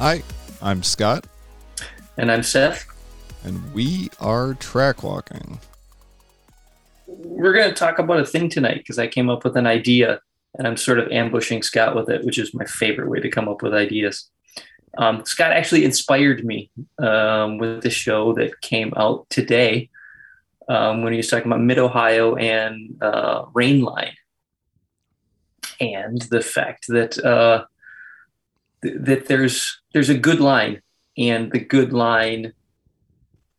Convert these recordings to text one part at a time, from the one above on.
Hi, I'm Scott, And I'm Seth. and we are track walking. We're going to talk about a thing tonight because I came up with an idea and I'm sort of ambushing Scott with it, which is my favorite way to come up with ideas. Um, Scott actually inspired me um, with the show that came out today um, when he was talking about Mid Ohio and uh, Rain Line and the fact that uh, th- that there's there's a good line and the good line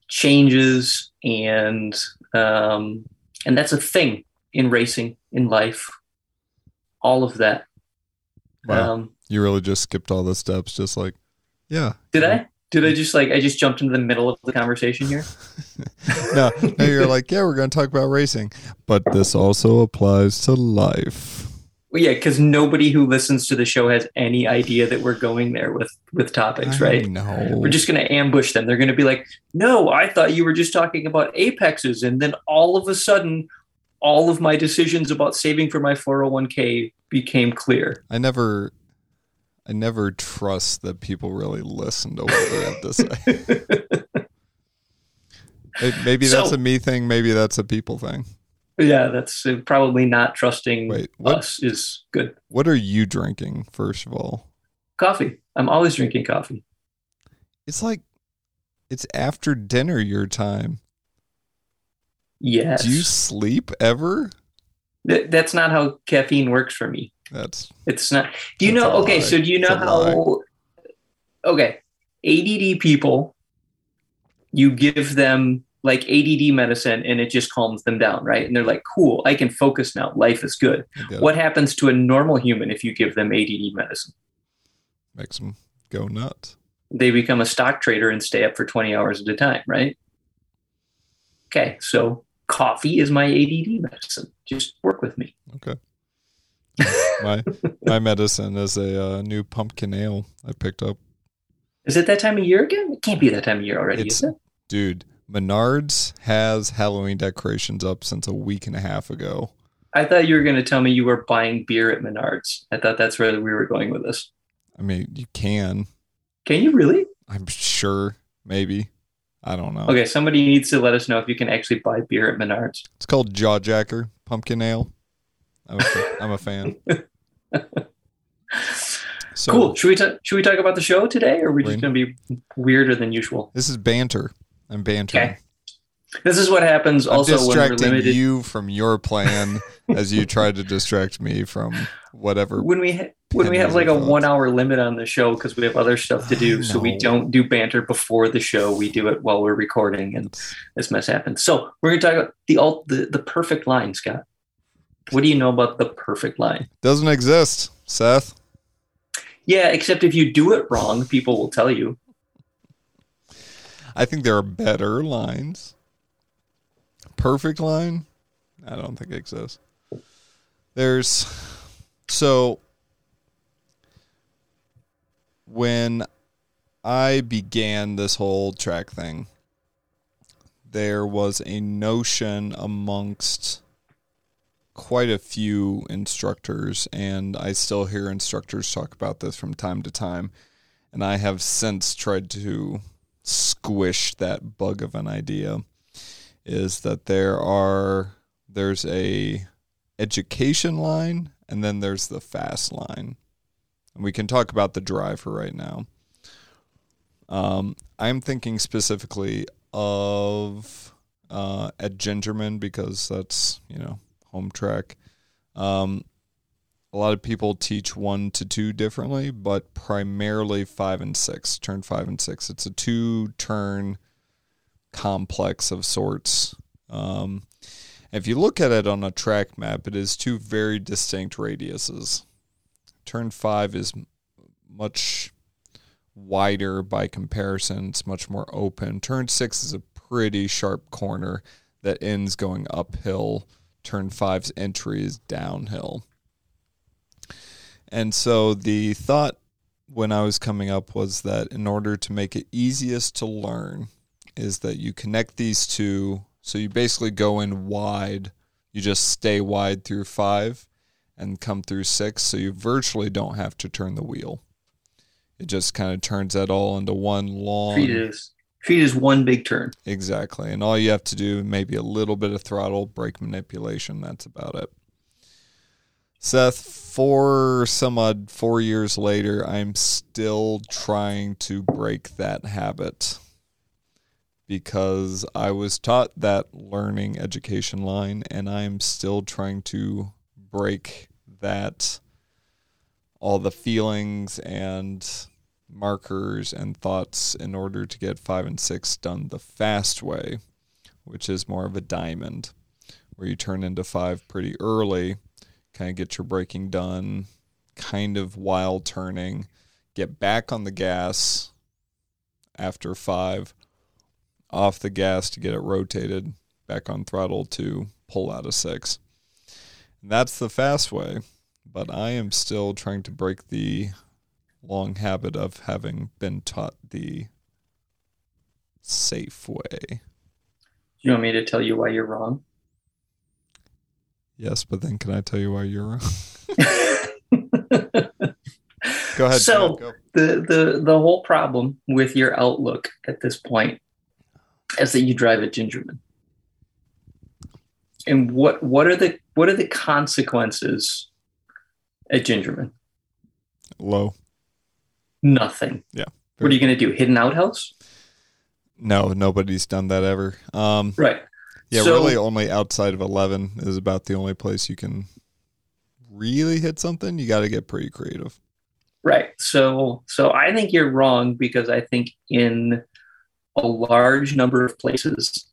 changes and um, and that's a thing in racing in life all of that. Wow. um, You really just skipped all the steps, just like, yeah. did i? Did i just like i just jumped into the middle of the conversation here? No, no, you're like, yeah, we're going to talk about racing, but this also applies to life. well, yeah because nobody who listens to the show has any idea that we're going there with with topics right? No, we're just going to ambush them. They're going to be like no i thought you were just talking about apexes and then all of a sudden all of my decisions about saving for my 401k became clear I never, I never trust that people really listen to what we have to say. It- maybe that's a me thing. Maybe that's a people thing. yeah that's uh, probably not trusting Wait, what? us is good What are you drinking? First of all, coffee i'm always drinking coffee it's like it's after dinner your time. Yes Do you sleep ever? Th- that's not how caffeine works for me That's it's not do you know okay lie. so do you know how okay add people you give them like add medicine and it just calms them down right and they're like cool i can focus now life is good I get it. what happens to a normal human if you give them add medicine makes them go nuts. they become a stock trader and stay up for 20 hours at a time right okay so coffee is my add medicine just work with me Okay. my my medicine is a uh, new pumpkin ale I picked up. is it that time of year again it can't be that time of year already It's- is it Dude, Menards has Halloween decorations up since a week and a half ago. I thought you were going to tell me you were buying beer at Menards. I thought that's where we were going with this. I mean, you can. Can you really? I'm sure. Maybe. I don't know. Okay, somebody needs to let us know if you can actually buy beer at Menards. It's called Jawjacker Pumpkin Ale. I'm a, I'm a fan. So cool. Should we ta- should we talk about the show today, or are we just going to be weirder than usual? This is banter. I'm bantering. Okay. This is what happens I'm also when we're distracting limited. you from your plan as you try to distract me from whatever. when we ha- when we have like a thoughts. one hour limit on the show because we have other stuff to do, so we don't do banter before the show. We do it while we're recording, and this mess happens. So we're going to talk about the ult- the the perfect line, Scott. What do you know about the perfect line? doesn't exist, Seth. Yeah, except if you do it wrong, people will tell you. I think there are better lines. Perfect line? I don't think it exists. There's so when I began this whole track thing, there was a notion amongst quite a few instructors, and I still hear instructors talk about this from time to time. And I have since tried to squish that bug of an idea is that there are there's a education line and then there's the fast line we can talk about the driver right now um, i'm thinking specifically of uh, at gingerman because that's you know home track um, a lot of people teach one to two differently, but primarily five and six, turn five and six. It's a two turn complex of sorts. Um, if you look at it on a track map, it is two very distinct radiuses. Turn five is much wider by comparison, it's much more open. Turn six is a pretty sharp corner that ends going uphill. Turn five's entry is downhill. And so the thought when I was coming up was that in order to make it easiest to learn, is that you connect these two. So you basically go in wide, you just stay wide through five and come through six. So you virtually don't have to turn the wheel. It just kind of turns that all into one long. Treat it as treat it as one big turn. Exactly. And all you have to do, maybe a little bit of throttle, brake manipulation. That's about it. Seth, four some odd four years later, I'm still trying to break that habit because I was taught that learning education line, and I'm still trying to break that all the feelings and markers and thoughts in order to get five and six done the fast way, which is more of a diamond, where you turn into five pretty early, kind of get your braking done, kind of while turning, get back on the gas after five, off the gas to get it rotated, back on throttle to pull out of six. That's the fast way, but I am still trying to break the long habit of having been taught the safe way. Do you want me to tell you why you're wrong? Yes, but then can I tell you why you're wrong? go ahead. So go. the the the whole problem with your outlook at this point is that you drive a Gingerman. And what what are the what are the consequences at Gingerman? Low. Nothing. Yeah. What are you going to do? Hidden outhouse? No, nobody's done that ever. Um, Right. yeah, So- really only outside of 11 is about the only place you can really hit something. You got to get pretty creative. Right. So so I think you're wrong because I think in a large number of places,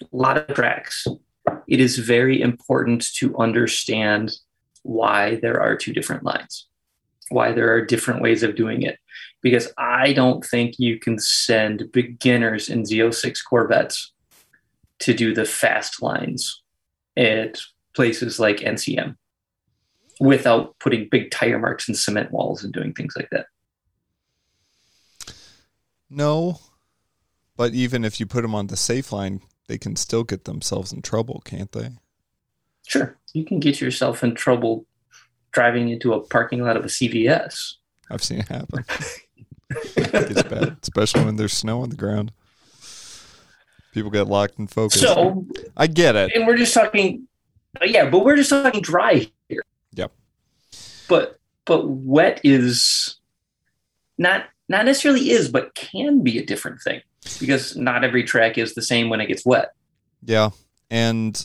a lot of tracks, it is very important to understand why there are two different lines, why there are different ways of doing it. Because I don't think you can send beginners in Z06 Corvettes to do the fast lines at places like NCM without putting big tire marks and cement walls and doing things like that. No, but even if you put them on the safe line, they can still get themselves in trouble, can't they? Sure, you can get yourself in trouble driving into a parking lot of a CVS. I've seen it happen. it's bad, especially when there's snow on the ground. People get locked in focus. So, I get it. and we're just talking, uh, yeah, but we're just talking dry here. Yep. But but wet is not not necessarily is, but can be a different thing because not every track is the same when it gets wet. Yeah, and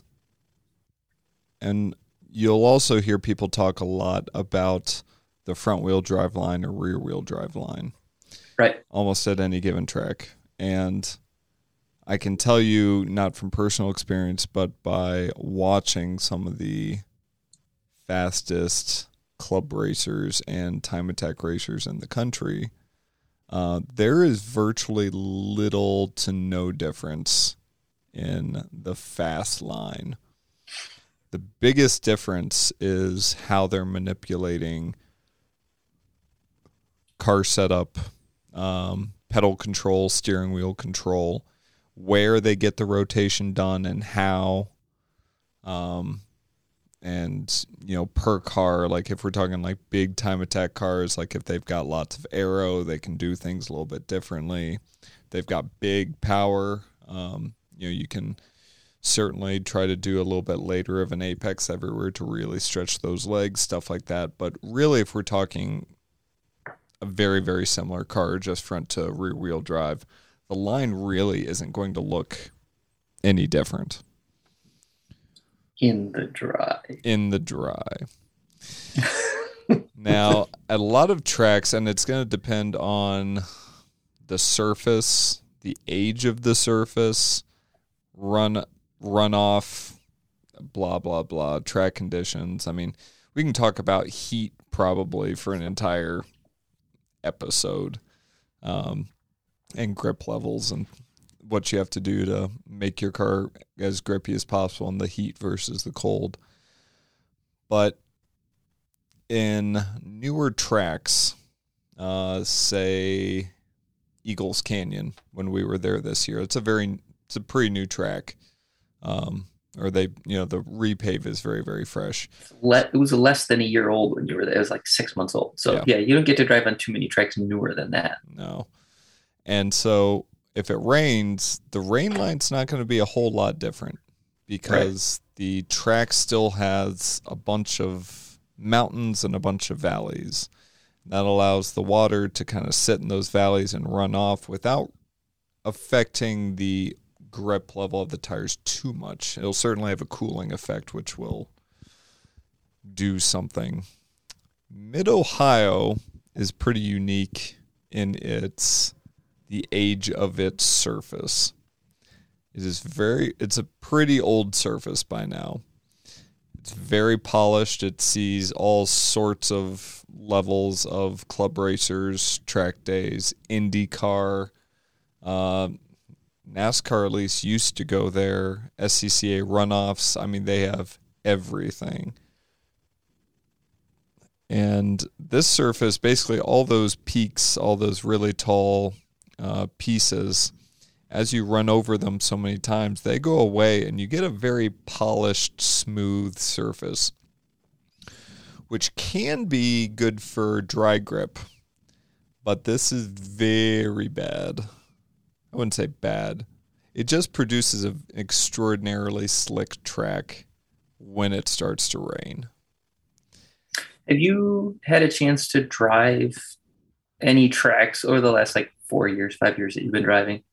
and you'll also hear people talk a lot about the front wheel drive line or rear wheel drive line. Right. Almost at any given track. And I can tell you not from personal experience but by watching some of the fastest club racers and time attack racers in the country, uh, there is virtually little to no difference in the fast line. The biggest difference is how they're manipulating car setup, um, pedal control, steering wheel control, where they get the rotation done and how. Um, and you know per car like if we're talking like big time attack cars like if they've got lots of aero they can do things a little bit differently. They've got big power um, you know you can certainly try to do a little bit later of an apex everywhere to really stretch those legs stuff like that. But really if we're talking a very very similar car just front to rear wheel drive the line really isn't going to look any different In the dry. in the dry. now, a lot of tracks, and it's going to depend on the surface, the age of the surface, run runoff, blah blah blah, track conditions. I mean, we can talk about heat probably for an entire episode, um, and grip levels and what you have to do to make your car as grippy as possible in the heat versus the cold. But in newer tracks, uh, say Eagles Canyon when we were there this year. It's a very it's a pretty new track. Um, or they you know the repave is very very fresh. Let, it was less than a year old when you were there. It was like six months old. So Yeah. yeah, you don't get to drive on too many tracks newer than that. No. And so if it rains, the rain line's not going to be a whole lot different because the track still has a bunch of mountains and a bunch of valleys. That allows the water to kind of sit in those valleys and run off without affecting the grip level of the tires too much. It'll certainly have a cooling effect, which will do something. Mid Ohio is pretty unique in its the age of its surface. It is very it's a pretty old surface by now. It's very polished. It sees all sorts of levels of club racers, track days, IndyCar, uh, NASCAR at least used to go there. SCCA runoffs. I mean, they have everything. And this surface, basically, all those peaks, all those really tall uh, pieces, as you run over them so many times, they go away and you get a very polished, smooth surface, which can be good for dry grip. But this is very bad. I wouldn't say bad. It just produces an extraordinarily slick track when it starts to rain. Have you had a chance to drive any tracks over the last like four years, five years that you've been driving,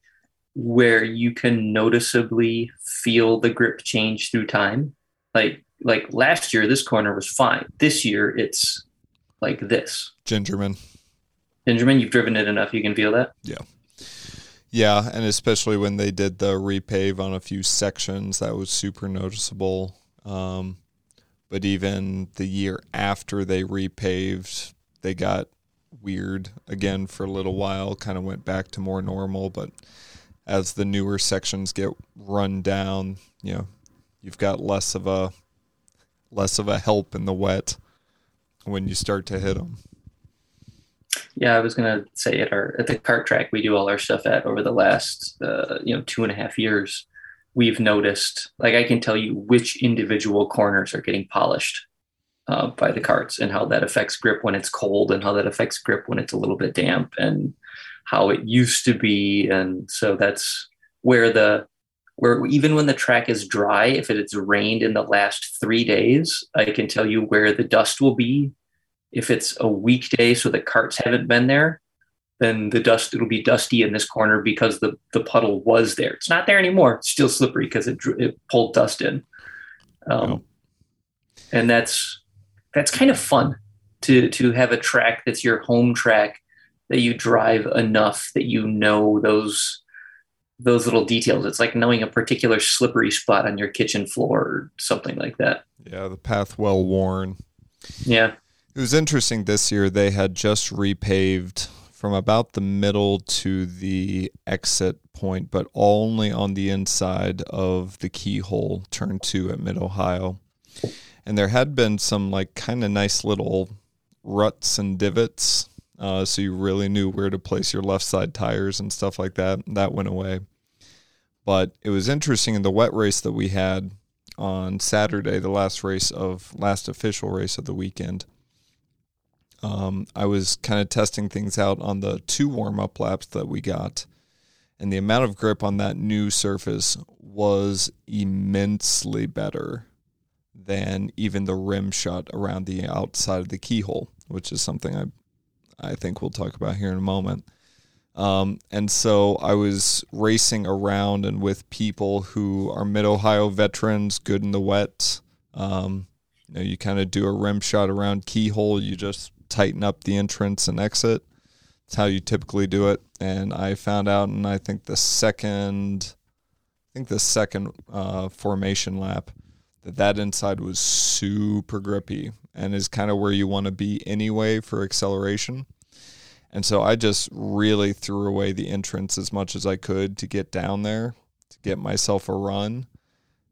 where you can noticeably feel the grip change through time? Like like last year, this corner was fine. This year, it's like this. Gingerman. Benjamin, you've driven it enough, you can feel that. Yeah. Yeah, and especially when they did the repave on a few sections, that was super noticeable. Um, but even the year after they repaved, they got weird again for a little while, kind of went back to more normal. But as the newer sections get run down, you know, you've got less of a less of a help in the wet when you start to hit them. Yeah, I was gonna say at our at the kart track we do all our stuff at over the last uh, you know two and a half years, we've noticed like I can tell you which individual corners are getting polished uh, by the karts and how that affects grip when it's cold and how that affects grip when it's a little bit damp and how it used to be. And so that's where the where even when the track is dry if it's rained in the last three days i can tell you where the dust will be. If it's a weekday so the karts haven't been there then the dust it'll be dusty in this corner because the the puddle was there. It's not there anymore. It's still slippery because it, it pulled dust in. Um, Yep. and that's that's kind of fun to to have a track that's your home track that you drive enough that you know those those little details it's like knowing a particular slippery spot on your kitchen floor or something like that Yeah, the path well worn. yeah It was interesting this year. They had just repaved from about the middle to the exit point, but only on the inside of the keyhole, turn two at Mid Ohio. And there had been some like kind of nice little ruts and divots. Uh, so you really knew where to place your left side tires and stuff like that. That went away. But it was interesting in the wet race that we had on Saturday, the last race of last official race of the weekend um, I was kind of testing things out on the two warm up laps that we got. And the amount of grip on that new surface was immensely better than even the rim shot around the outside of the keyhole, which is something I, I think we'll talk about here in a moment. Um, and so I was racing around and with people who are Mid Ohio veterans, good in the wet. Um, you know, you kind of do a rim shot around keyhole. You just tighten up the entrance and exit. It's how you typically do it. And I found out, and I think the second, I think the second uh, formation lap, that that inside was super grippy and is kind of where you want to be anyway for acceleration. And so I just really threw away the entrance as much as I could to get down there to get myself a run.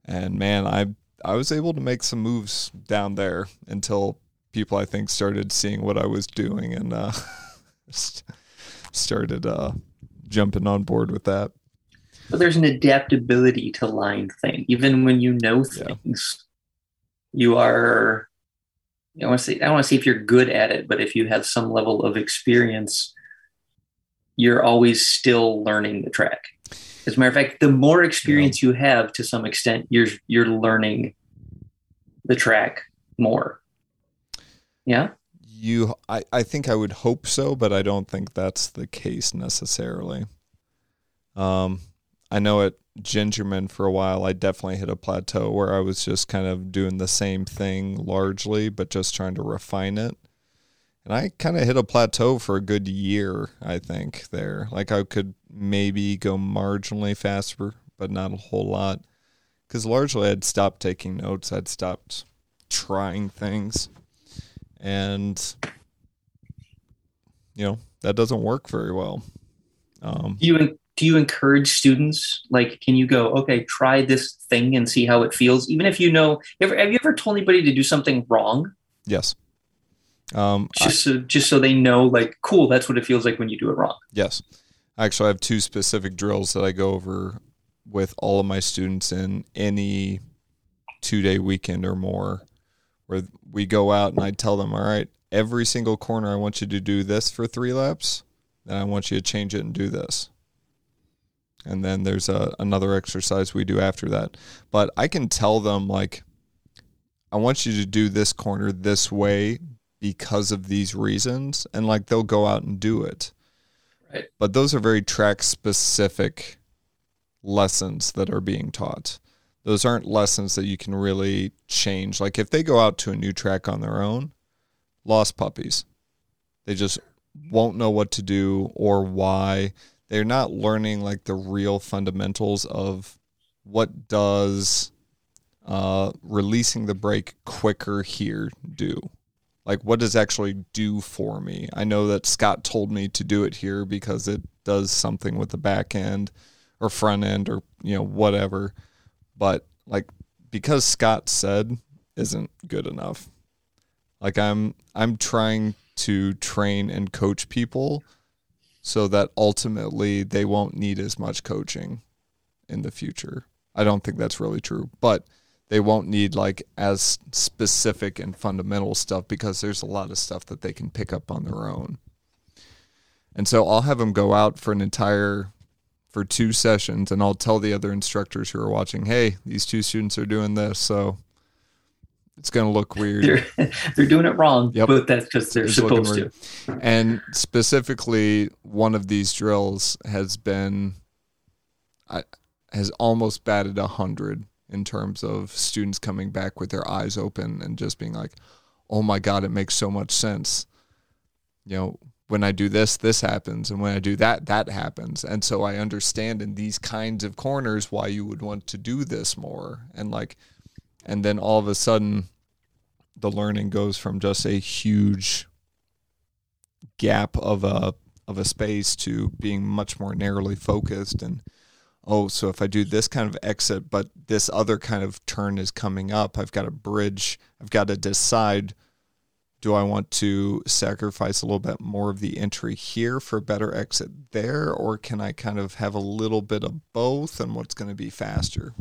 And man, I I was able to make some moves down there until people I think started seeing what I was doing and uh, started uh, jumping on board with that. But there's an adaptability to line thing. Even when you know Yeah. things, you are. I want to say I want to see if you're good at it, but if you have some level of experience, you're always still learning the track. As a matter of fact, the more experience you have, to some extent, you're you're learning the track more. Yeah. You, I, I think I would hope so, but I don't think that's the case necessarily. Um, I know at Gingerman for a while, I definitely hit a plateau where I was just kind of doing the same thing largely, but just trying to refine it. And I kind of hit a plateau for a good year, I think, there. Like I could maybe go marginally faster, but not a whole lot. Because largely I'd stopped taking notes, I'd stopped trying things. And, you know, that doesn't work very well. Um, you do you encourage students? Like, can you go, okay, try this thing and see how it feels, even if you know? Ever, have you ever told anybody to do something wrong, yes. Um, I- just so just so they know, like, cool, that's what it feels like when you do it wrong. Yes. Actually, I have two specific drills that I go over with all of my students in any two day weekend or more, where we go out and I tell them, all right, every single corner, I want you to do this for three laps. Then I want you to change it and do this. And then there's a, another exercise we do after that. But I can tell them, like, I want you to do this corner this way because of these reasons. And, like, they'll go out and do it Right. but those are very track specific lessons that are being taught. Those aren't lessons that you can really change. Like if they go out to a new track on their own, lost puppies. They just won't know what to do or why. They're not learning like the real fundamentals of what does uh, releasing the brake quicker here do? Like what does actually do for me? I know that scott told me to do it here because it does something with the back end or front end or you know whatever. But like because scott said isn't good enough like i'm i'm trying to train and coach people so that ultimately they won't need as much coaching in the future i don't think that's really true but they won't need like as specific and fundamental stuff because there's a lot of stuff that they can pick up on their own. And so I'll have them go out for an entire for two sessions and I'll tell the other instructors who are watching, "Hey, these two students are doing this, so it's going to look weird." They're they're doing it wrong, Yep. but that's because they're It's supposed to. and specifically one of these drills has been I, has almost batted a hundred in terms of students coming back with their eyes open and just being like oh my god it makes so much sense you know when i do this this happens and when i do that that happens and so i understand in these kinds of corners why you would want to do this more and like and then all of a sudden the learning goes from just a huge gap of a of a space to being much more narrowly focused and oh so if i do this kind of exit but this other kind of turn is coming up i've got to bridge i've got to decide do i want to sacrifice a little bit more of the entry here for a better exit there? Or can i kind of have a little bit of both and what's going to be faster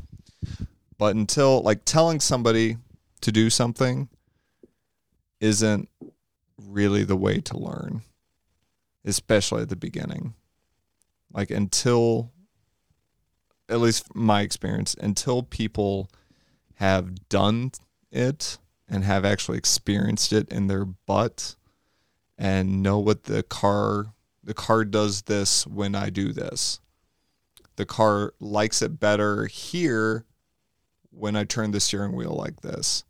but until like telling somebody to do something isn't really the way to learn especially at the beginning like until at least my experience until people have done it and have actually experienced it in their butt and know what the car the car does this when I do this. The car likes it better here when I turn the steering wheel like this.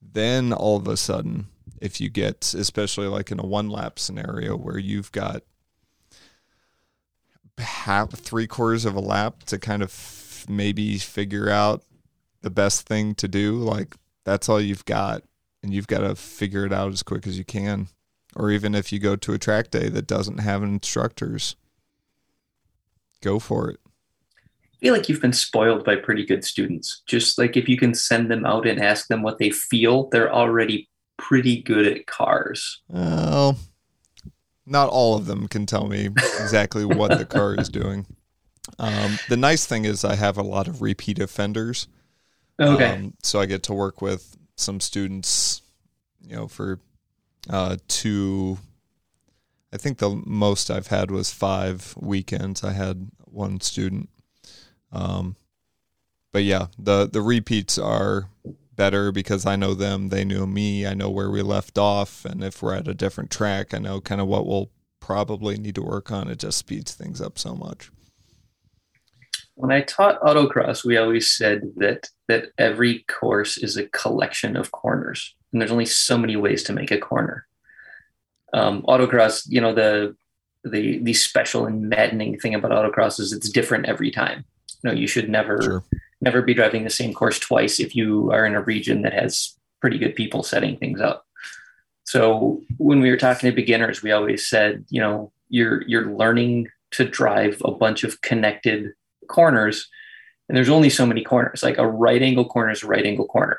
Then all of a sudden, if you get especially like in a one lap scenario where you've got half three quarters of a lap to kind of f- maybe figure out the best thing to do like that's all you've got and you've got to figure it out as quick as you can or even if you go to a track day that doesn't have instructors go for it feel like you've been spoiled by pretty good students. Just like if you can send them out and ask them what they feel, they're already pretty good at cars. well not all of them can tell me exactly what the car is doing. Um, the nice thing is I have a lot of repeat offenders. Okay. Um, so I get to work with some students, you know, for uh, two. I think the most I've had was five weekends. I had one student. Um, but yeah, the the repeats are better because I know them, they knew me, I know where we left off, and if we're at a different track, I know kind of what we'll probably need to work on. It just speeds things up so much. When I taught autocross, we always said that that every course is a collection of corners, and there's only so many ways to make a corner. Um, autocross, you know, the the the special and maddening thing about autocross is it's different every time. You know, you should never Sure. never be driving the same course twice if you are in a region that has pretty good people setting things up. So when we were talking to beginners, we always said, you know, you're you're learning to drive a bunch of connected corners, and there's only so many corners. Like a right angle corner is a right angle corner.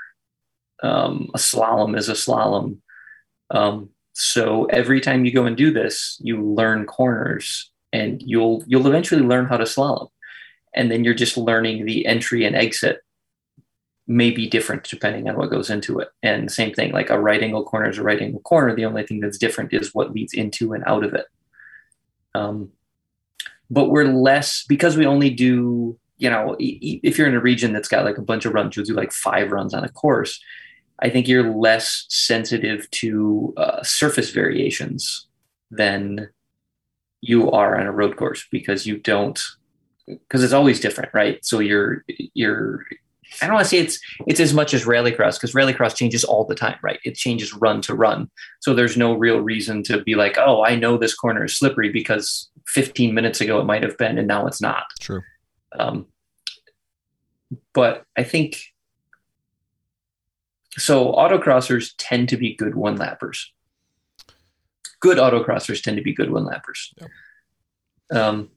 Um, a slalom is a slalom. Um, so every time you go and do this, you learn corners, and you'll you'll eventually learn how to slalom and then you're just learning the entry and exit may be different depending on what goes into it. And same thing, like a right angle corner is a right angle corner. The only thing that's different is what leads into and out of it. Um, but we're less because we only do, you know, if you're in a region that's got like a bunch of runs, you'll do like five runs on a course. I think you're less sensitive to uh, surface variations than you are on a road course because you don't because it's always different, right? So you're you're I don't want to say it's it's as much as rallycross because rallycross changes all the time, right? It changes run to run. So there's no real reason to be like, oh, I know this corner is slippery because 15 minutes ago it might have been and now it's not. True. Um, but I think so. Autocrossers tend to be good one lappers. Good autocrossers tend to be good one lappers. Yep. Um,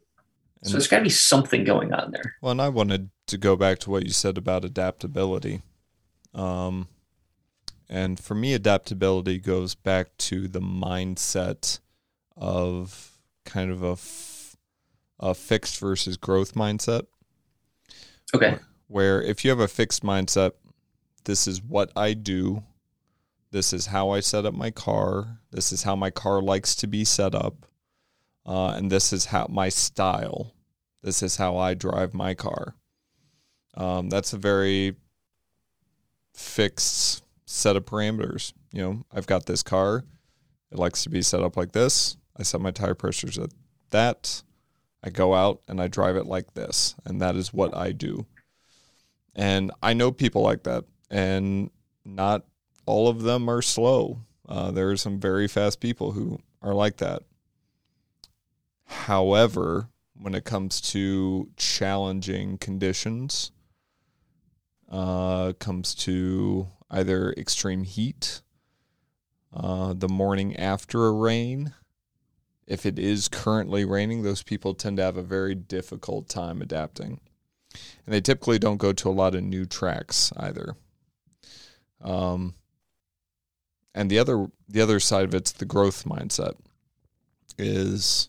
And- so there's got to be something going on there. Well, and I wanted to go back to what you said about adaptability. Um, and for me, adaptability goes back to the mindset of kind of a, f- a fixed versus growth mindset. Okay. Where if you have a fixed mindset, this is what I do, this is how I set up my car, this is how my car likes to be set up, uh, and this is how my style, this is how I drive my car. Um, that's a very fixed set of parameters. You know, I've got this car, it likes to be set up like this. I set my tire pressures at that. I go out and I drive it like this, and that is what I do. And I know people like that, and not all of them are slow. Uh, there are some very fast people who are like that. However, when it comes to challenging conditions, uh, comes to either extreme heat, uh, the morning after a rain, if it is currently raining, those people tend to have a very difficult time adapting. And they typically don't go to a lot of new tracks either. Um, and the other the other side of it's the growth mindset is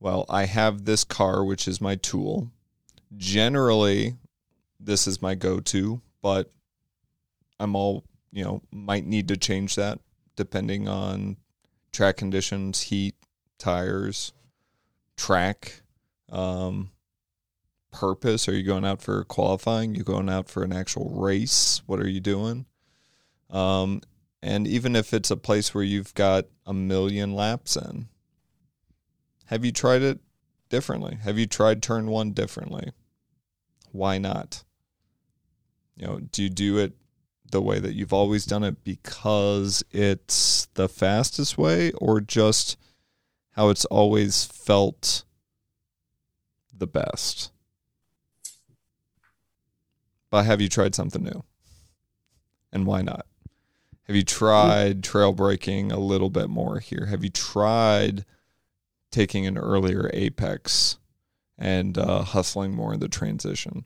well, I have this car which is my tool. Generally, this is my go-to, but I'm all, you know, might need to change that depending on track conditions, heat, tires, track, um, purpose. Are you going out for qualifying? You going out for an actual race? What are you doing? Um, and even if it's a place where you've got a million laps in, have you tried it differently? Have you tried turn one differently? Why not? You know, do you do it the way that you've always done it because it's the fastest way or just how it's always felt the best? But have you tried something new? And why not? Have you tried trail breaking a little bit more here? Have you tried taking an earlier apex and uh, hustling more in the transition?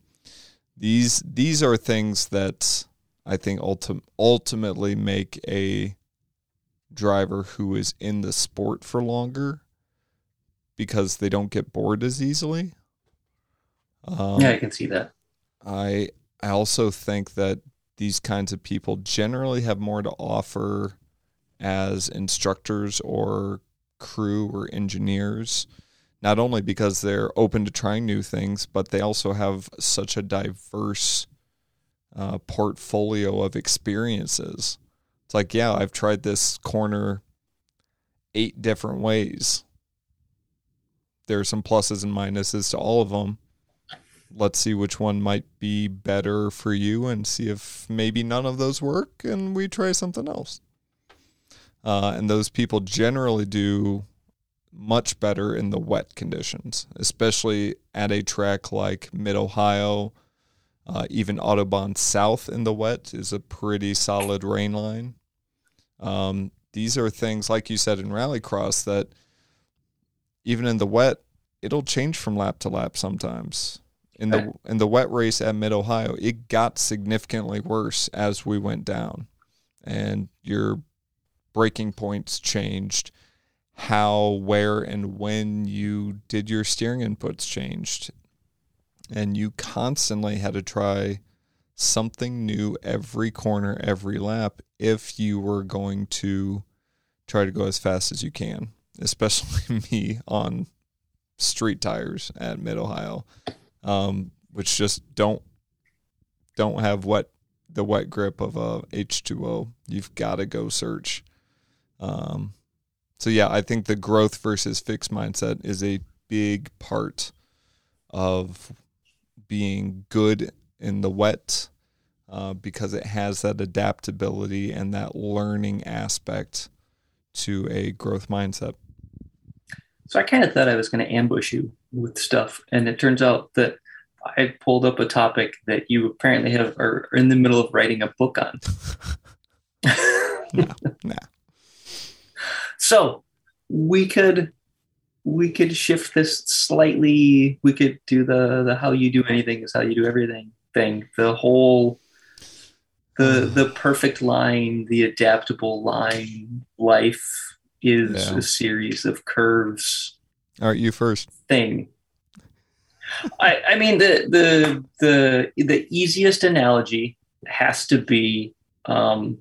These these are things that I think ulti- ultimately make a driver who is in the sport for longer because they don't get bored as easily. Um, yeah, I can see that. I I also think that these kinds of people generally have more to offer as instructors or crew or engineers not only because they're open to trying new things but they also have such a diverse uh, portfolio of experiences. It's like yeah i've tried this corner eight different ways. There are some pluses and minuses to all of them. Let's see which one might be better for you and see if maybe none of those work and we try something else. Uh, and those people generally do much better in the wet conditions, especially at a track like Mid Ohio. Uh, even Autobahn South in the wet is a pretty solid rain line. Um, these are things, like you said in Rallycross, that even in the wet, it'll change from lap to lap sometimes in the right. in the wet race at Mid Ohio, it got significantly worse as we went down, and your braking points changed. How, where, and when you did your steering inputs changed, and you constantly had to try something new every corner, every lap, if you were going to try to go as fast as you can. Especially me on street tires at Mid Ohio um, which just don't don't have wet the wet grip of a H2O. You've got to go search. Um, so yeah, I think the growth versus fixed mindset is a big part of being good in the wet uh, because it has that adaptability and that learning aspect to a growth mindset. So I kind of thought I was going to ambush you with stuff, and it turns out that I pulled up a topic that you apparently have are in the middle of writing a book on. no, no. So we could we could shift this slightly. We could do the the how you do anything is how you do everything thing. The whole the the perfect line, the adaptable line life is yeah. a series of curves. All right, you first. Thing. I, I mean the the the the easiest analogy has to be um,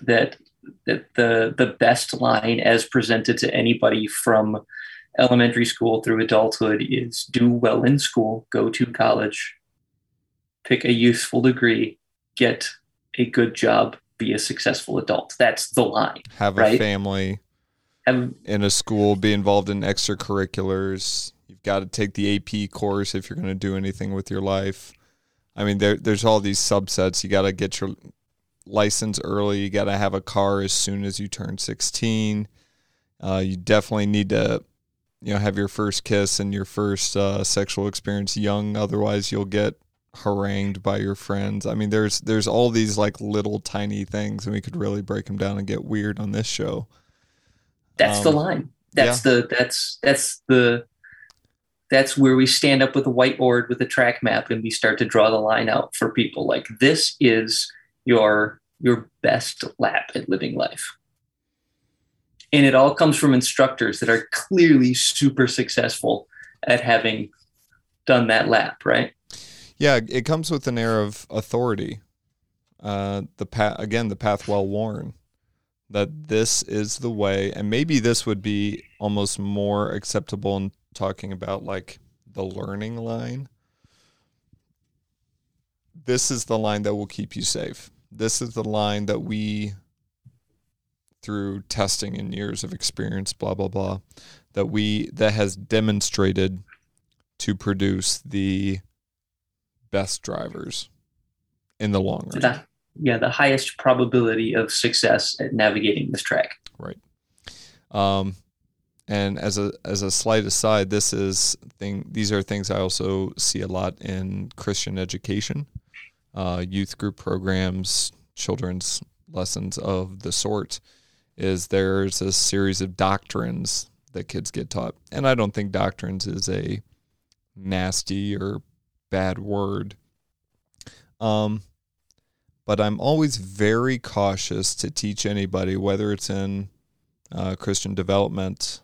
that that the the best line as presented to anybody from elementary school through adulthood is do well in school, go to college, pick a useful degree, get a good job, be a successful adult. That's the line. Have right? a family Have, in a school, be involved in extracurriculars, You've got to take the AP course if you're going to do anything with your life. I mean, there there's all these subsets. You got to get your license early. You got to have a car as soon as you turn 16. Uh, you definitely need to, you know, have your first kiss and your first uh, sexual experience young. Otherwise, you'll get harangued by your friends. I mean, there's there's all these like little tiny things, and we could really break them down and get weird on this show. That's um, the line. That's yeah. the that's that's the that's where we stand up with a whiteboard with a track map and we start to draw the line out for people like this is your your best lap at living life. And it all comes from instructors that are clearly super successful at having done that lap right? Yeah it comes with an air of authority. Uh, the path again the path well worn that this is the way and maybe this would be almost more acceptable in talking about like the learning line, this is the line that will keep you safe. This is the line that we, through testing and years of experience, blah blah blah, that we that has demonstrated to produce the best drivers in the long run. The, yeah, the highest probability of success at navigating this track. Right. Um, and as a as a slight aside, this is thing. These are things I also see a lot in Christian education, uh, youth group programs, children's lessons of the sort. Is there's a series of doctrines that kids get taught, and I don't think doctrines is a nasty or bad word. Um, but I'm always very cautious to teach anybody, whether it's in uh, Christian development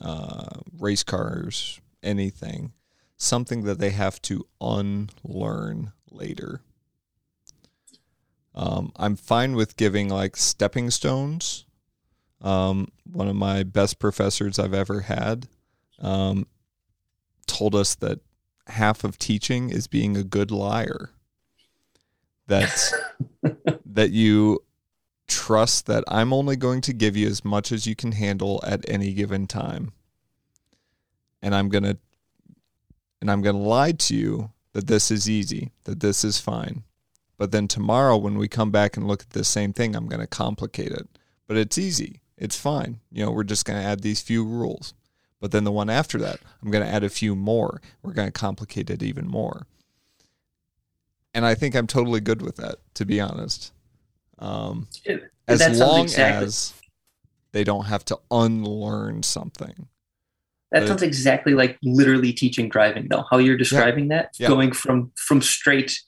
uh, race cars, anything, something that they have to unlearn later. Um, I'm fine with giving like stepping stones. Um, one of my best professors I've ever had um, told us that half of teaching is being a good liar. That that you trust that I'm only going to give you as much as you can handle at any given time. And I'm going to and I'm going to lie to you that this is easy, that this is fine. But then tomorrow when we come back and look at the same thing, I'm going to complicate it. But it's easy. It's fine. You know, we're just going to add these few rules. But then the one after that, I'm going to add a few more. We're going to complicate it even more. And I think I'm totally good with that, to be honest. Um, as long exactly, as they don't have to unlearn something. That sounds exactly like literally teaching driving, though. How you're describing yeah, that, yeah. going from from straight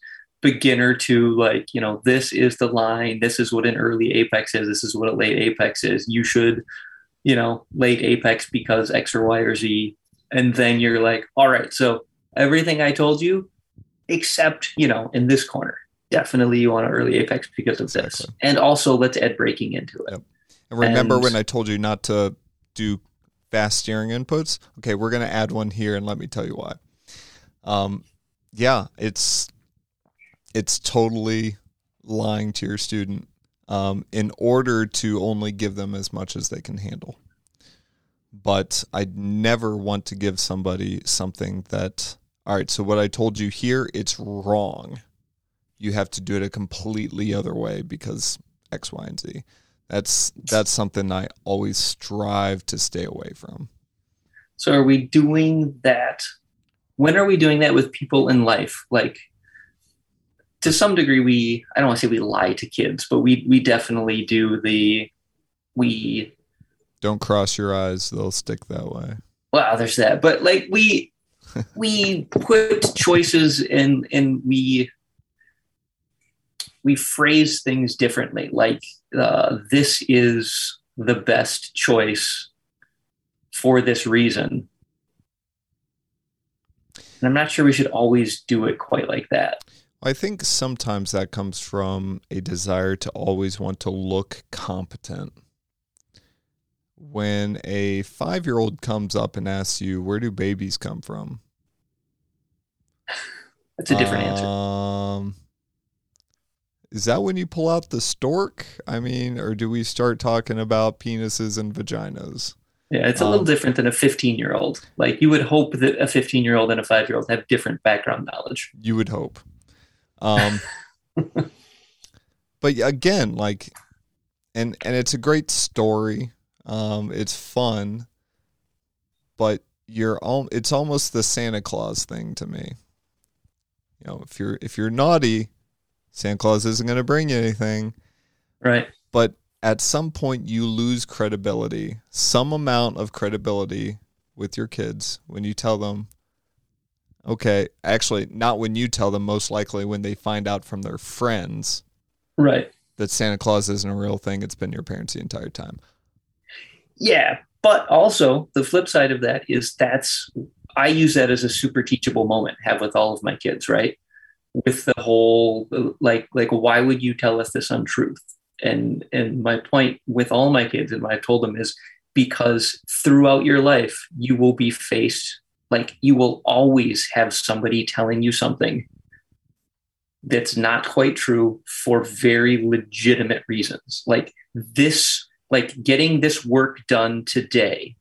beginner to like you know this is the line this is what an early apex is this is what a late apex is you should you know late apex because x or y or z and then you're like all right so everything i told you except you know in this corner definitely you want an early apex because of exactly. this and also let's add braking into it yep. and remember and, when i told you not to do fast steering inputs. Okay we're going to add one here and let me tell you why. Um, yeah it's it's totally lying to your student um, in order to only give them as much as they can handle. But I'd never want to give somebody something that all right so what i told you here it's wrong. You have to do it a completely other way because X, Y, and Z. That's that's something I always strive to stay away from. So are we doing that? When are we doing that with people in life? Like to some degree we I don't want to say we lie to kids, but we we definitely do the we don't cross your eyes, they'll stick that way. Well, there's that. But like we we put choices and and we we phrase things differently. Like uh, this is the best choice for this reason. And I'm not sure we should always do it quite like that. I think sometimes that comes from a desire to always want to look competent. When a five year old comes up and asks you, Where do babies come from? That's a different um, answer is that when you pull out the stork? I mean, or do we start talking about penises and vaginas? Yeah, it's a um, little different than a 15 year old. Like you would hope that a 15 year old and a five year old have different background knowledge. You would hope. Um, but again, like, and and it's a great story. Um, it's fun, but you're all. It's almost the Santa Claus thing to me. You know, if you're if you're naughty, Santa Claus isn't going to bring you anything. Right. But at some point, you lose credibility, some amount of credibility with your kids when you tell them, okay, actually, not when you tell them, most likely when they find out from their friends. Right. That Santa Claus isn't a real thing. It's been your parents the entire time. Yeah. But also, the flip side of that is that's, I use that as a super teachable moment, have with all of my kids, right? With the whole like like why would you tell us this untruth? And and my point with all my kids and what i've told them is because throughout your life you will be faced like you will always have somebody telling you something that's not quite true for very legitimate reasons. Like this like getting this work done today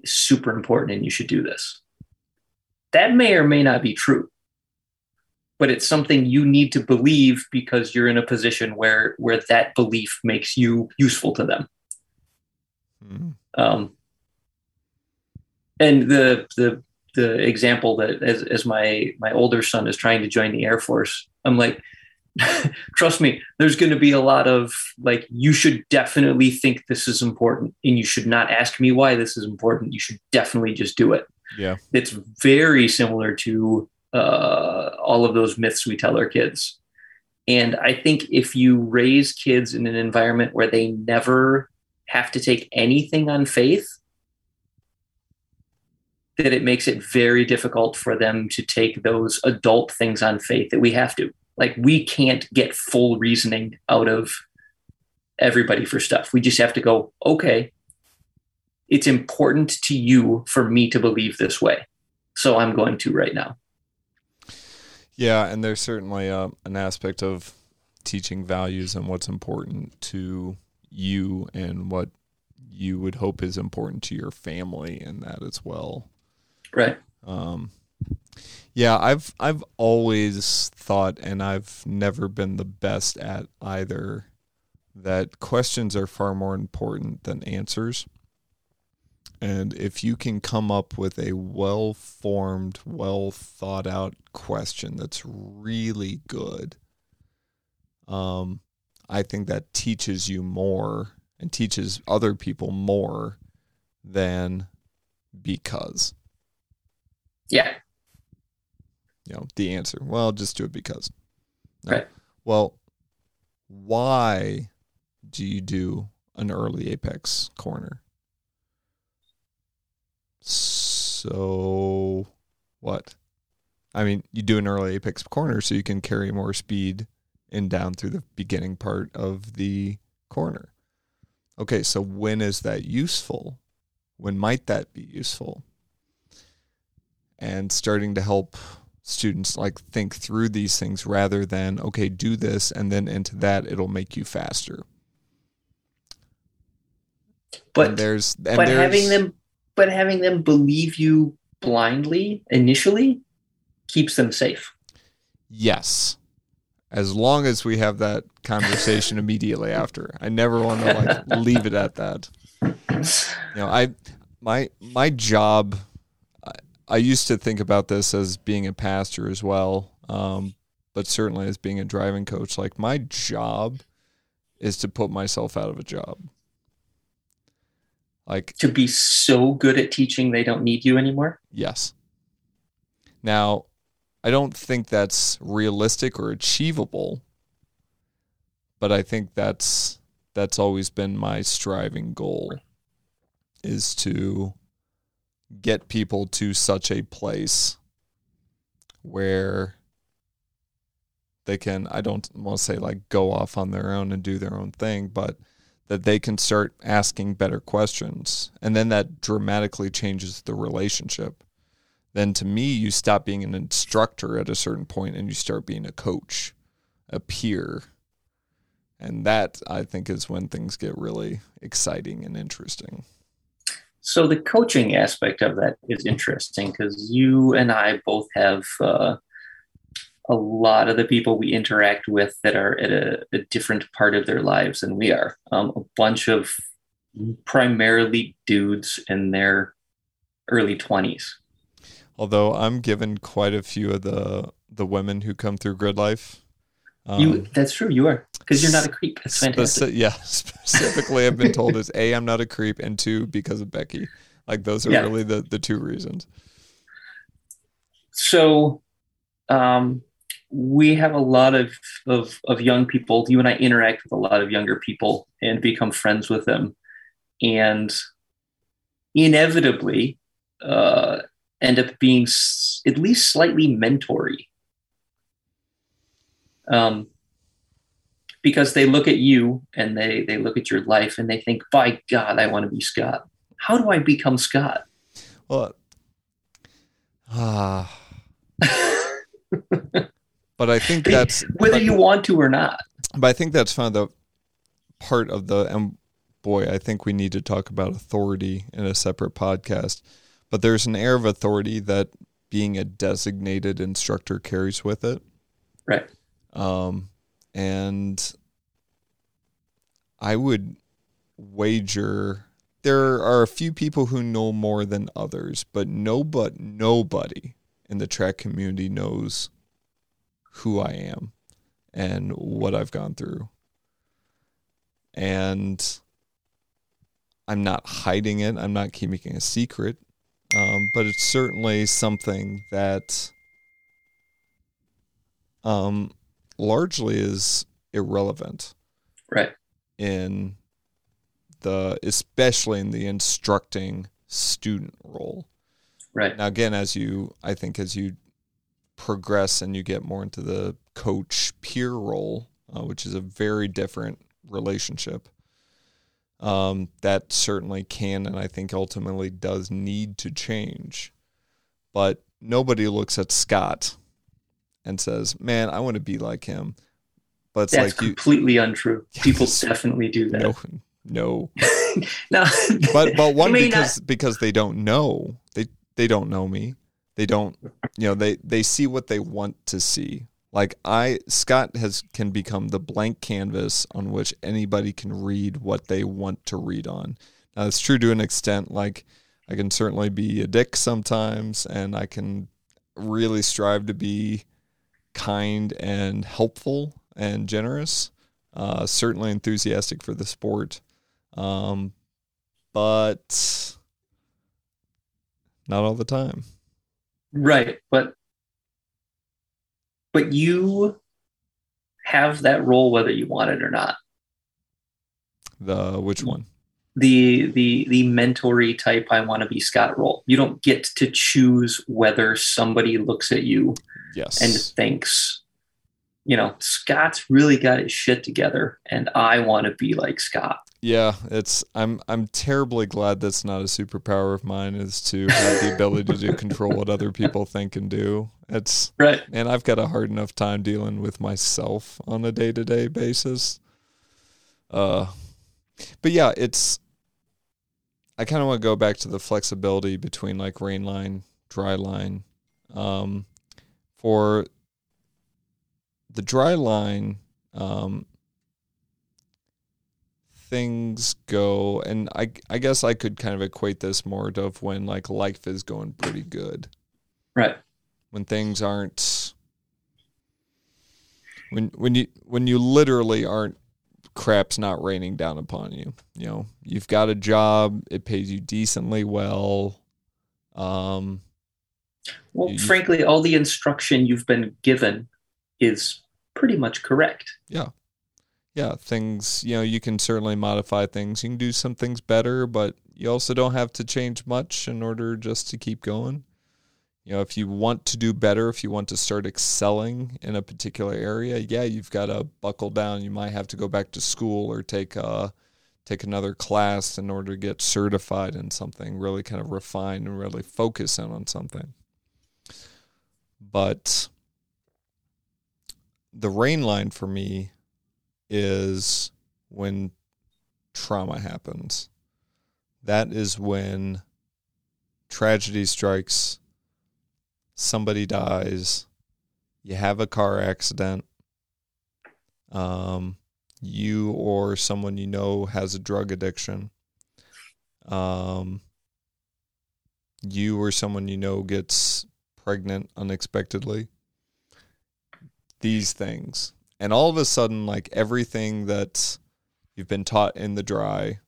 is super important and you should do this. That may or may not be true but it's something you need to believe because you're in a position where where that belief makes you useful to them. Mm-hmm. Um, and the the the example that as, as my my older son is trying to join the Air Force, I'm like, trust me, there's going to be a lot of like, you should definitely think this is important, and you should not ask me why this is important. You should definitely just do it. Yeah, it's very similar to uh, all of those myths we tell our kids. And I think if you raise kids in an environment where they never have to take anything on faith, that it makes it very difficult for them to take those adult things on faith that we have to. Like we can't get full reasoning out of everybody for stuff. We just have to go, okay, it's important to you for me to believe this way. So I'm going to right now. Yeah, and there's certainly uh, an aspect of teaching values and what's important to you and what you would hope is important to your family in that as well. Right. Um, yeah, I've I've always thought, and I've never been the best at either, that questions are far more important than answers. And if you can come up with a well formed, well thought out question that's really good, um, I think that teaches you more and teaches other people more than because. Yeah. You know, the answer. Well, just do it because. No. Right. Well, why do you do an early apex corner? So what? I mean, you do an early apex corner so you can carry more speed and down through the beginning part of the corner. Okay, so when is that useful? When might that be useful? And starting to help students like think through these things rather than okay, do this and then into that it'll make you faster. But and there's and but there's, having them but having them believe you blindly initially keeps them safe. Yes as long as we have that conversation immediately after. I never want to like leave it at that. You know, I my my job. I, I used to think about this as being a pastor as well, um, but certainly as being a driving coach. Like my job is to put myself out of a job. Like to be so good at teaching, they don't need you anymore. Yes. Now, I don't think that's realistic or achievable, but I think that's that's always been my striving goal is to get people to such a place where they can I don't want to say like go off on their own and do their own thing, but that they can start asking better questions. And then that dramatically changes the relationship then to me, you stop being an instructor at a certain point and you start being a coach, a peer. And that, I think, is when things get really exciting and interesting. So, the coaching aspect of that is interesting because you and I both have uh, a lot of the people we interact with that are at a, a different part of their lives than we are. Um, a bunch of primarily dudes in their early 20s Although I'm given quite a few of the the women who come through grid life. Um, you that's true. You are because you're not a creep. That's fantastic. Speci- yeah, specifically, I've been told is a I'm not a creep, and two because of Becky. Like those are yeah. really the the two reasons. So, um, we have a lot of, of of young people. You and I interact with a lot of younger people and become friends with them, and inevitably, uh, end up being s- at least slightly mentory. Um, because they look at you and they they look at your life and they think, by God, I want to be Scott. How do I become Scott? Well, ah. but I think that's whether but, you want to or not. But I think that's of the part of the and boy, I think we need to talk about authority in a separate podcast but there's an air of authority that being a designated instructor carries with it. Right. Um, and I would wager there are a few people who know more than others, but no, but nobody in the track community knows who I am and what I've gone through. And I'm not hiding it. I'm not keeping a secret. Um, but it's certainly something that um, largely is irrelevant. Right. In the, especially in the instructing student role. Right. Now, again, as you, I think, as you progress and you get more into the coach peer role, uh, which is a very different relationship, um, that certainly can and I think ultimately does need to change. But nobody looks at Scott and says, "Man, I want to be like him." But it's That's like you, completely untrue. People definitely do that. no, no. no, But but one You because because they don't know they they don't know me. They don't you know they they see what they want to see. Like I Scott has can become the blank canvas on which anybody can read what they want to read on. Now it's true to an extent. Like I can certainly be a dick sometimes, and I can really strive to be kind and helpful and generous. Uh, certainly enthusiastic for the sport, um, but not all the time. Right, but but you have that role whether you want it or not. The which one? The the the mentory type I want to be Scott role. You don't get to choose whether somebody looks at you Yes. and thinks, you know, Scott's really got his shit together, and I want to be like Scott. Yeah, it's I'm I'm terribly glad that's not a superpower of mine is to have the ability to control what other people think and do. It's Right. and I've got a hard enough time dealing with myself on a day-to-day basis. Uh but yeah, it's I kind of want to go back to the flexibility between like rain line, dry line. Um for the dry line um things go and I I guess I could kind of equate this more to when like life is going pretty good Right. when things aren't when when you when you literally aren't crap's not raining down upon you you know you've got a job it pays you decently well um Well, you- frankly, all the instruction you've been given is pretty much correct. yeah things you know you can certainly modify things. You can do some things better but you also don't have to change much in order just to keep going. You know if you want to do better if you want to start excelling in a particular area yeah you've got to buckle down. You might have to go back to school or take a take another class in order to get certified in something really kind of refine and really focus in on something. But the rain line for me is when trauma happens. That is when tragedy strikes, somebody dies, you have a car accident, um, you or someone you know has a drug addiction, um, you or someone you know gets pregnant unexpectedly. These things and all of a sudden like everything that you've been taught in the dry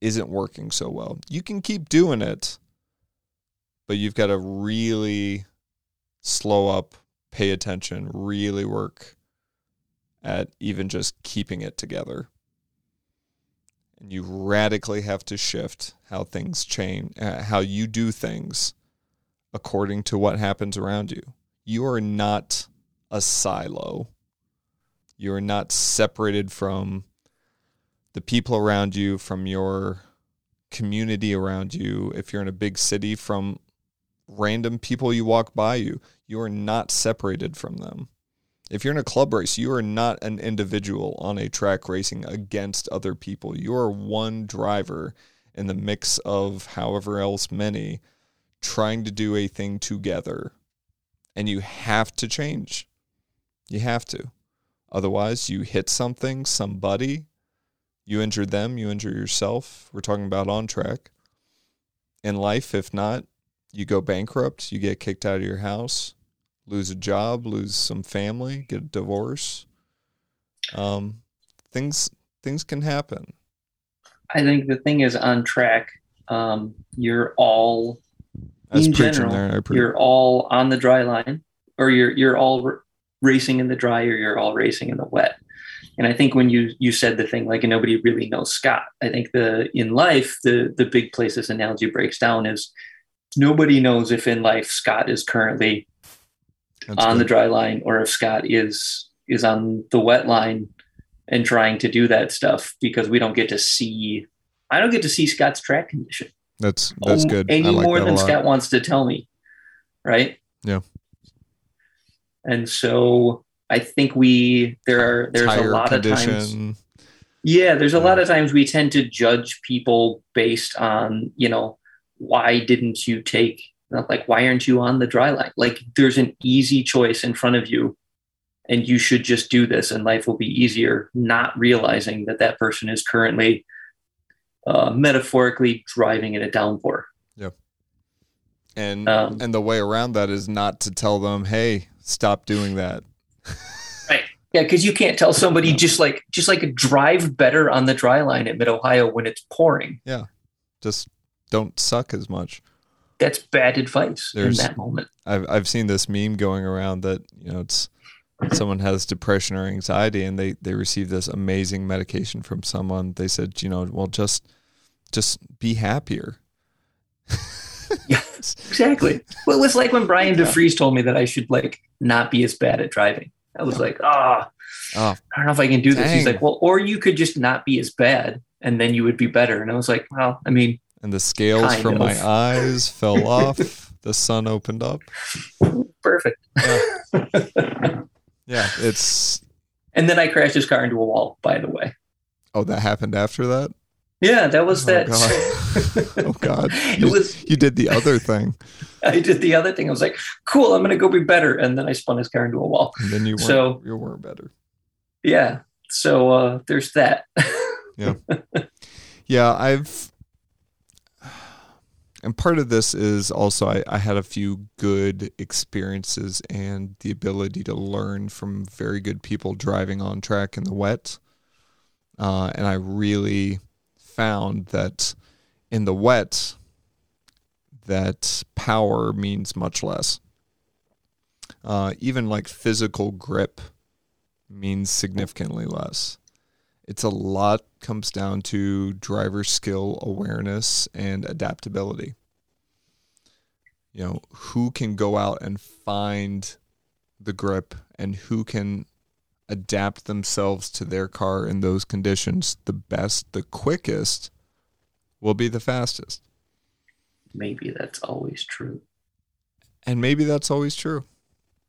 isn't working so well. You can keep doing it but you've got to really slow up pay attention really work at even just keeping it together. And you radically have to shift how things change uh, how you do things according to what happens around you. You are not a silo you are not separated from the people around you, from your community around you. If you're in a big city, from random people you walk by you, you are not separated from them. If you're in a club race, you are not an individual on a track racing against other people. You are one driver in the mix of however else many trying to do a thing together. And you have to change. You have to. Otherwise, you hit something, somebody, you injure them, you injure yourself. We're talking about on track. In life, if not, you go bankrupt, you get kicked out of your house, lose a job, lose some family, get a divorce. Um, things things can happen. I think the thing is on track. Um, you're all in general, there. Pre- you're all on the dry line, or you're you're all racing in the dry, or you're all racing in the wet. And I think when you you said the thing like nobody really knows Scott, I think the in life the the big place this analogy breaks down is nobody knows if in life Scott is currently That's on the dry line or if Scott is is on the wet line and trying to do that stuff because we don't get to see I don't get to see Scott's track condition That's that's um, good. any like more than. Scott wants to tell me. Right? Yeah. And so I think we there are there's Tire a lot of times. Yeah, there's a lot of times we tend to judge people based on, you know, why didn't you take, like, why aren't you on the dry line? Like, there's an easy choice in front of you, and you should just do this, and life will be easier, not realizing that that person is currently uh, metaphorically driving in a downpour. Yeah, and Um, and the way around that is not to tell them, "Hey, stop doing that." Right. Yeah, because you can't tell somebody just like just like drive better on the dry line at Mid Ohio when it's pouring. Yeah, just don't suck as much. That's bad advice There's- in that moment. I've I've seen this meme going around that you know it's someone has depression or anxiety and they they receive this amazing medication from someone. They said, you know, well just just be happier. Yes, exactly. Well, it was like when Brian DeFries told me that I should like not be as bad at driving. I was like, ah, Oh, I don't know if I can do this. He's like, well, or you could just not be as bad, and then you would be better. And I was like, well, I mean, and the scales Kind from my eyes fell off. The sun opened up. perfect. Yeah, it's And then I crashed his car into a wall. By the way, oh that happened after that. Yeah, that was Oh, that. God. Oh God, it was. you did the other thing, I did the other thing. I was like, cool, I'm gonna go be better, and then I spun his car into a wall. and then you weren't So- you weren't better. Yeah. So uh, there's that. Yeah. Yeah, I've and part of this is also I, I had a few good experiences and the ability to learn from very good people driving on track in the wet. Uh, and I really found that in the wet that power means much less. Uh, even like physical grip means significantly less it's a lot comes down to driver skill awareness and adaptability you know who can go out and find the grip and who can adapt themselves to their car in those conditions the best the quickest will be the fastest Maybe that's always true. and maybe that's always true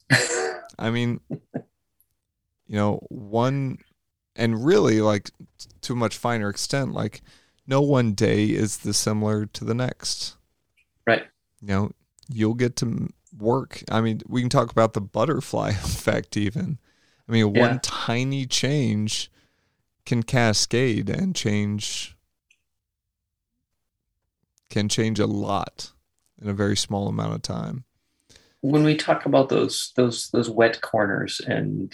I mean, you know, one, and really, like, to a much finer extent, like, no one day is the similar to the next. Right. You know, you'll get to work. I mean, we can talk about the butterfly effect, even. I mean, Yeah. one tiny change can cascade and change, can change a lot in a very small amount of time. when we talk about those those those wet corners and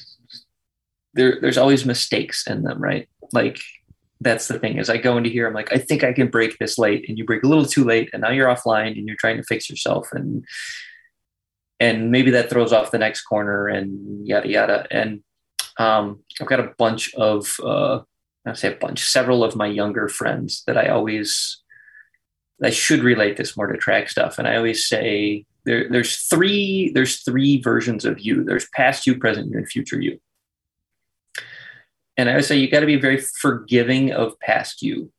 there there's always mistakes in them right like that's the thing is i go into here i'm like i think i can brake this late and you brake a little too late and now you're offline and you're trying to fix yourself and and maybe that throws off the next corner and yada yada. And um, i've got a bunch of uh, i say a bunch several of my younger friends that i always i should relate this more to track stuff. And i always say there, there's three there's three versions of you. There's past you present you and future you. And i would say you got to be very forgiving of past you.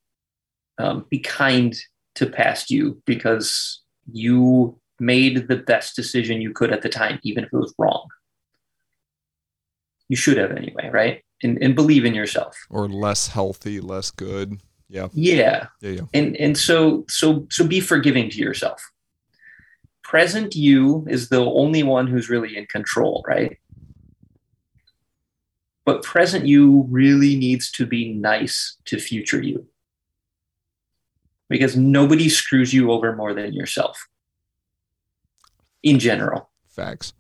Um, be kind to past you because you made the best decision you could at the time even if it was wrong you should have anyway right and, and believe in yourself Or less healthy, less good. Yeah. yeah Yeah. Yeah. and and so so so be forgiving to yourself present you is the only one who's really in control right but present you really needs to be nice to future you because nobody screws you over more than yourself in general. Facts.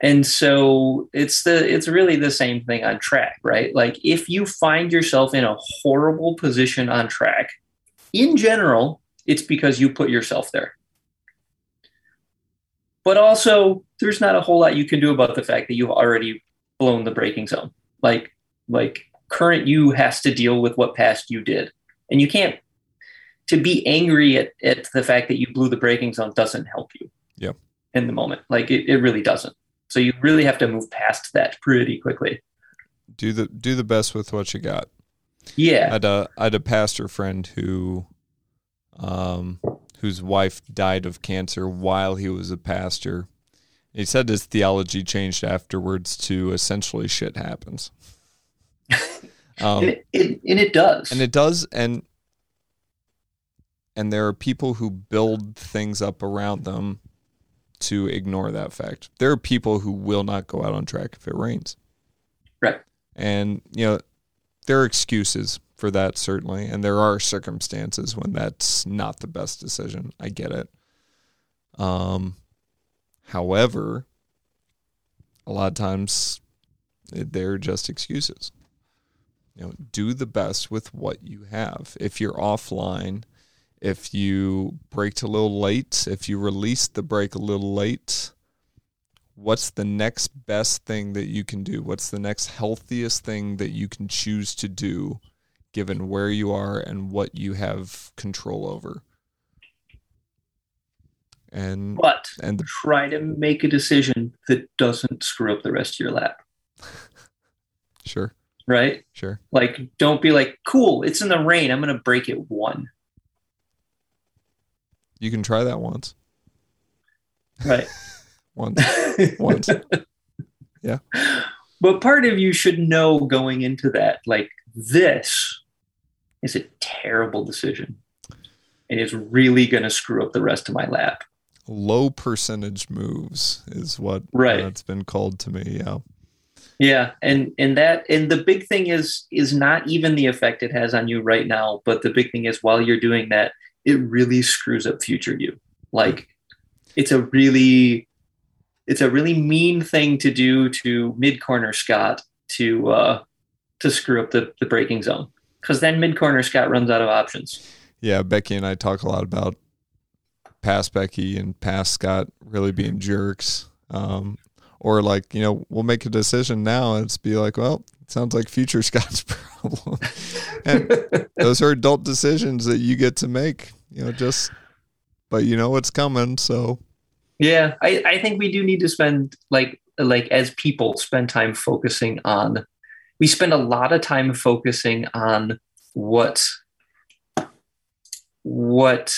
and so it's the it's really the same thing on track right? Like if you find yourself in a horrible position on track in general it's because you put yourself there. But also there's not a whole lot you can do about the fact that you've already blown the braking zone. Like like current you has to deal with what past you did. And you can't to be angry at, at the fact that you blew the braking zone doesn't help you. Yep. In the moment. Like it, it really doesn't. So you really have to move past that pretty quickly. Do the do the best with what you got. Yeah. I had a I had a pastor friend who um whose wife died of cancer while he was a pastor. He said his theology changed afterwards to essentially shit happens. Um, and, it, it, and it does. and it does and and there are people who build things up around them to ignore that fact. There are people who will not go out on track if it rains. Right. and you know there are excuses for that certainly. And there are circumstances when that's not the best decision. I get it. Um however a lot of times they're just excuses. You know do the best with what you have. If you're offline if you braked a little late if you released the brake a little late what's the next best thing that you can do what's the next healthiest thing that you can choose to do given where you are and what you have control over and but and the, try to make a decision that doesn't screw up the rest of your lap. sure Right? sure Like, don't be like, cool, it's in the rain. I'm going to break it one. You can try that once Right. once once Yeah. But part of you should know going into that, like, this is a terrible decision. And it's really going to screw up the rest of my lap. low percentage moves is what Right. it's been called to me yeah Yeah, and and that and the big thing is is not even the effect it has on you right now, but the big thing is while you're doing that, it really screws up future you. Like it's a really it's a really mean thing to do to mid corner Scott to uh to screw up the, the braking zone. Because then mid corner Scott runs out of options. yeah becky and i talk a lot about past becky and past scott really being jerks um, or like you know we'll make a decision now and it's be like well it sounds like future scott's problem and those are adult decisions that you get to make you know just but you know what's coming so Yeah, I, I think we do need to spend like like as people spend time focusing on we spend a lot of time focusing on what what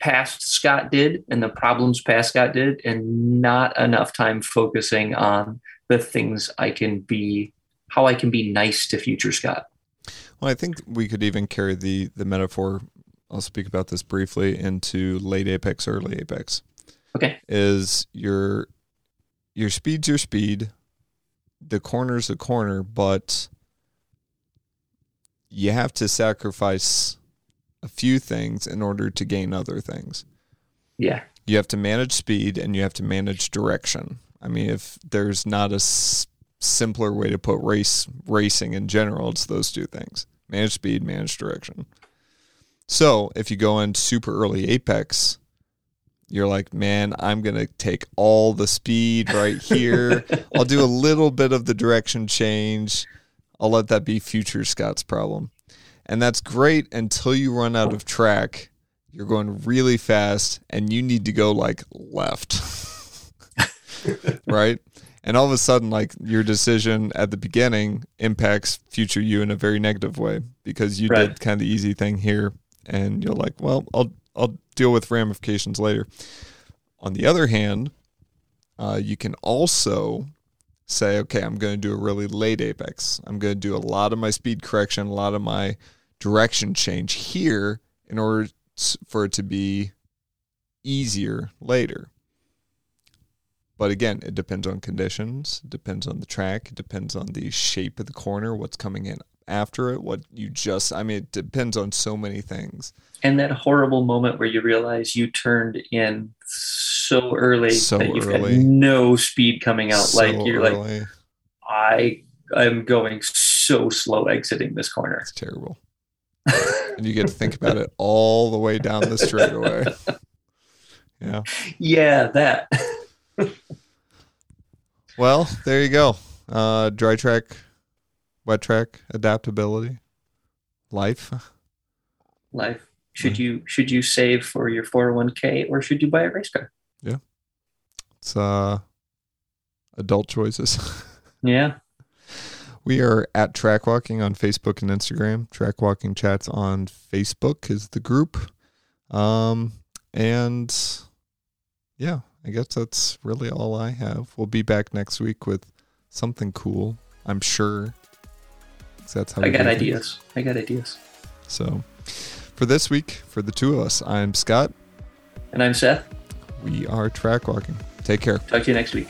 past Scott did and the problems past Scott did and not enough time focusing on the things I can be how I can be nice to future Scott. Well, I think we could even carry the the metaphor. I'll speak about this briefly into late apex, early apex. Okay. Is your your speed's your speed, the corner's the corner, but you have to sacrifice a few things in order to gain other things. Yeah. You have to manage speed and you have to manage direction. I mean, if there's not a s- simpler way to put race racing in general, it's those two things: manage speed, manage direction. So if you go in super early apex, you're like, man, I'm gonna take all the speed right here. I'll do a little bit of the direction change. I'll let that be future Scott's problem. And that's great until you run out of track. You're going really fast and you need to go like left. right? And all of a sudden, like your decision at the beginning impacts future you in a very negative way because you Right. did kind of the easy thing here and you're like, well, I'll I'll deal with ramifications later. On the other hand, uh, you can also say, okay, I'm going to do a really late apex. I'm going to do a lot of my speed correction, a lot of my direction change here in order for it to be easier later. But again, it depends on conditions, it depends on the track, it depends on the shape of the corner, what's coming in after it, what you just, I mean, it depends on so many things. and that horrible moment where you realize you turned in so early So that you've early. got no speed coming out. So like you're like, early. I am going so slow exiting this corner. it's terrible. and you get to think about it all the way down the straightaway. Yeah. yeah, that. Well, there you go. Uh, dry track, wet track, adaptability, life. life. Should Mhm. you should you save for your 401k or should you buy a race car? Yeah. It's uh, adult choices. Yeah. We are at Track Walking on Facebook and Instagram. Track Walking Chats on Facebook is the group. Um, and yeah, I guess that's really all I have. We'll be back next week with something cool, I'm sure. That's how I got do things. ideas. I got ideas. So for this week, for the two of us, I'm Scott. And I'm Seth. We are Track Walking. Take care. Talk to you next week.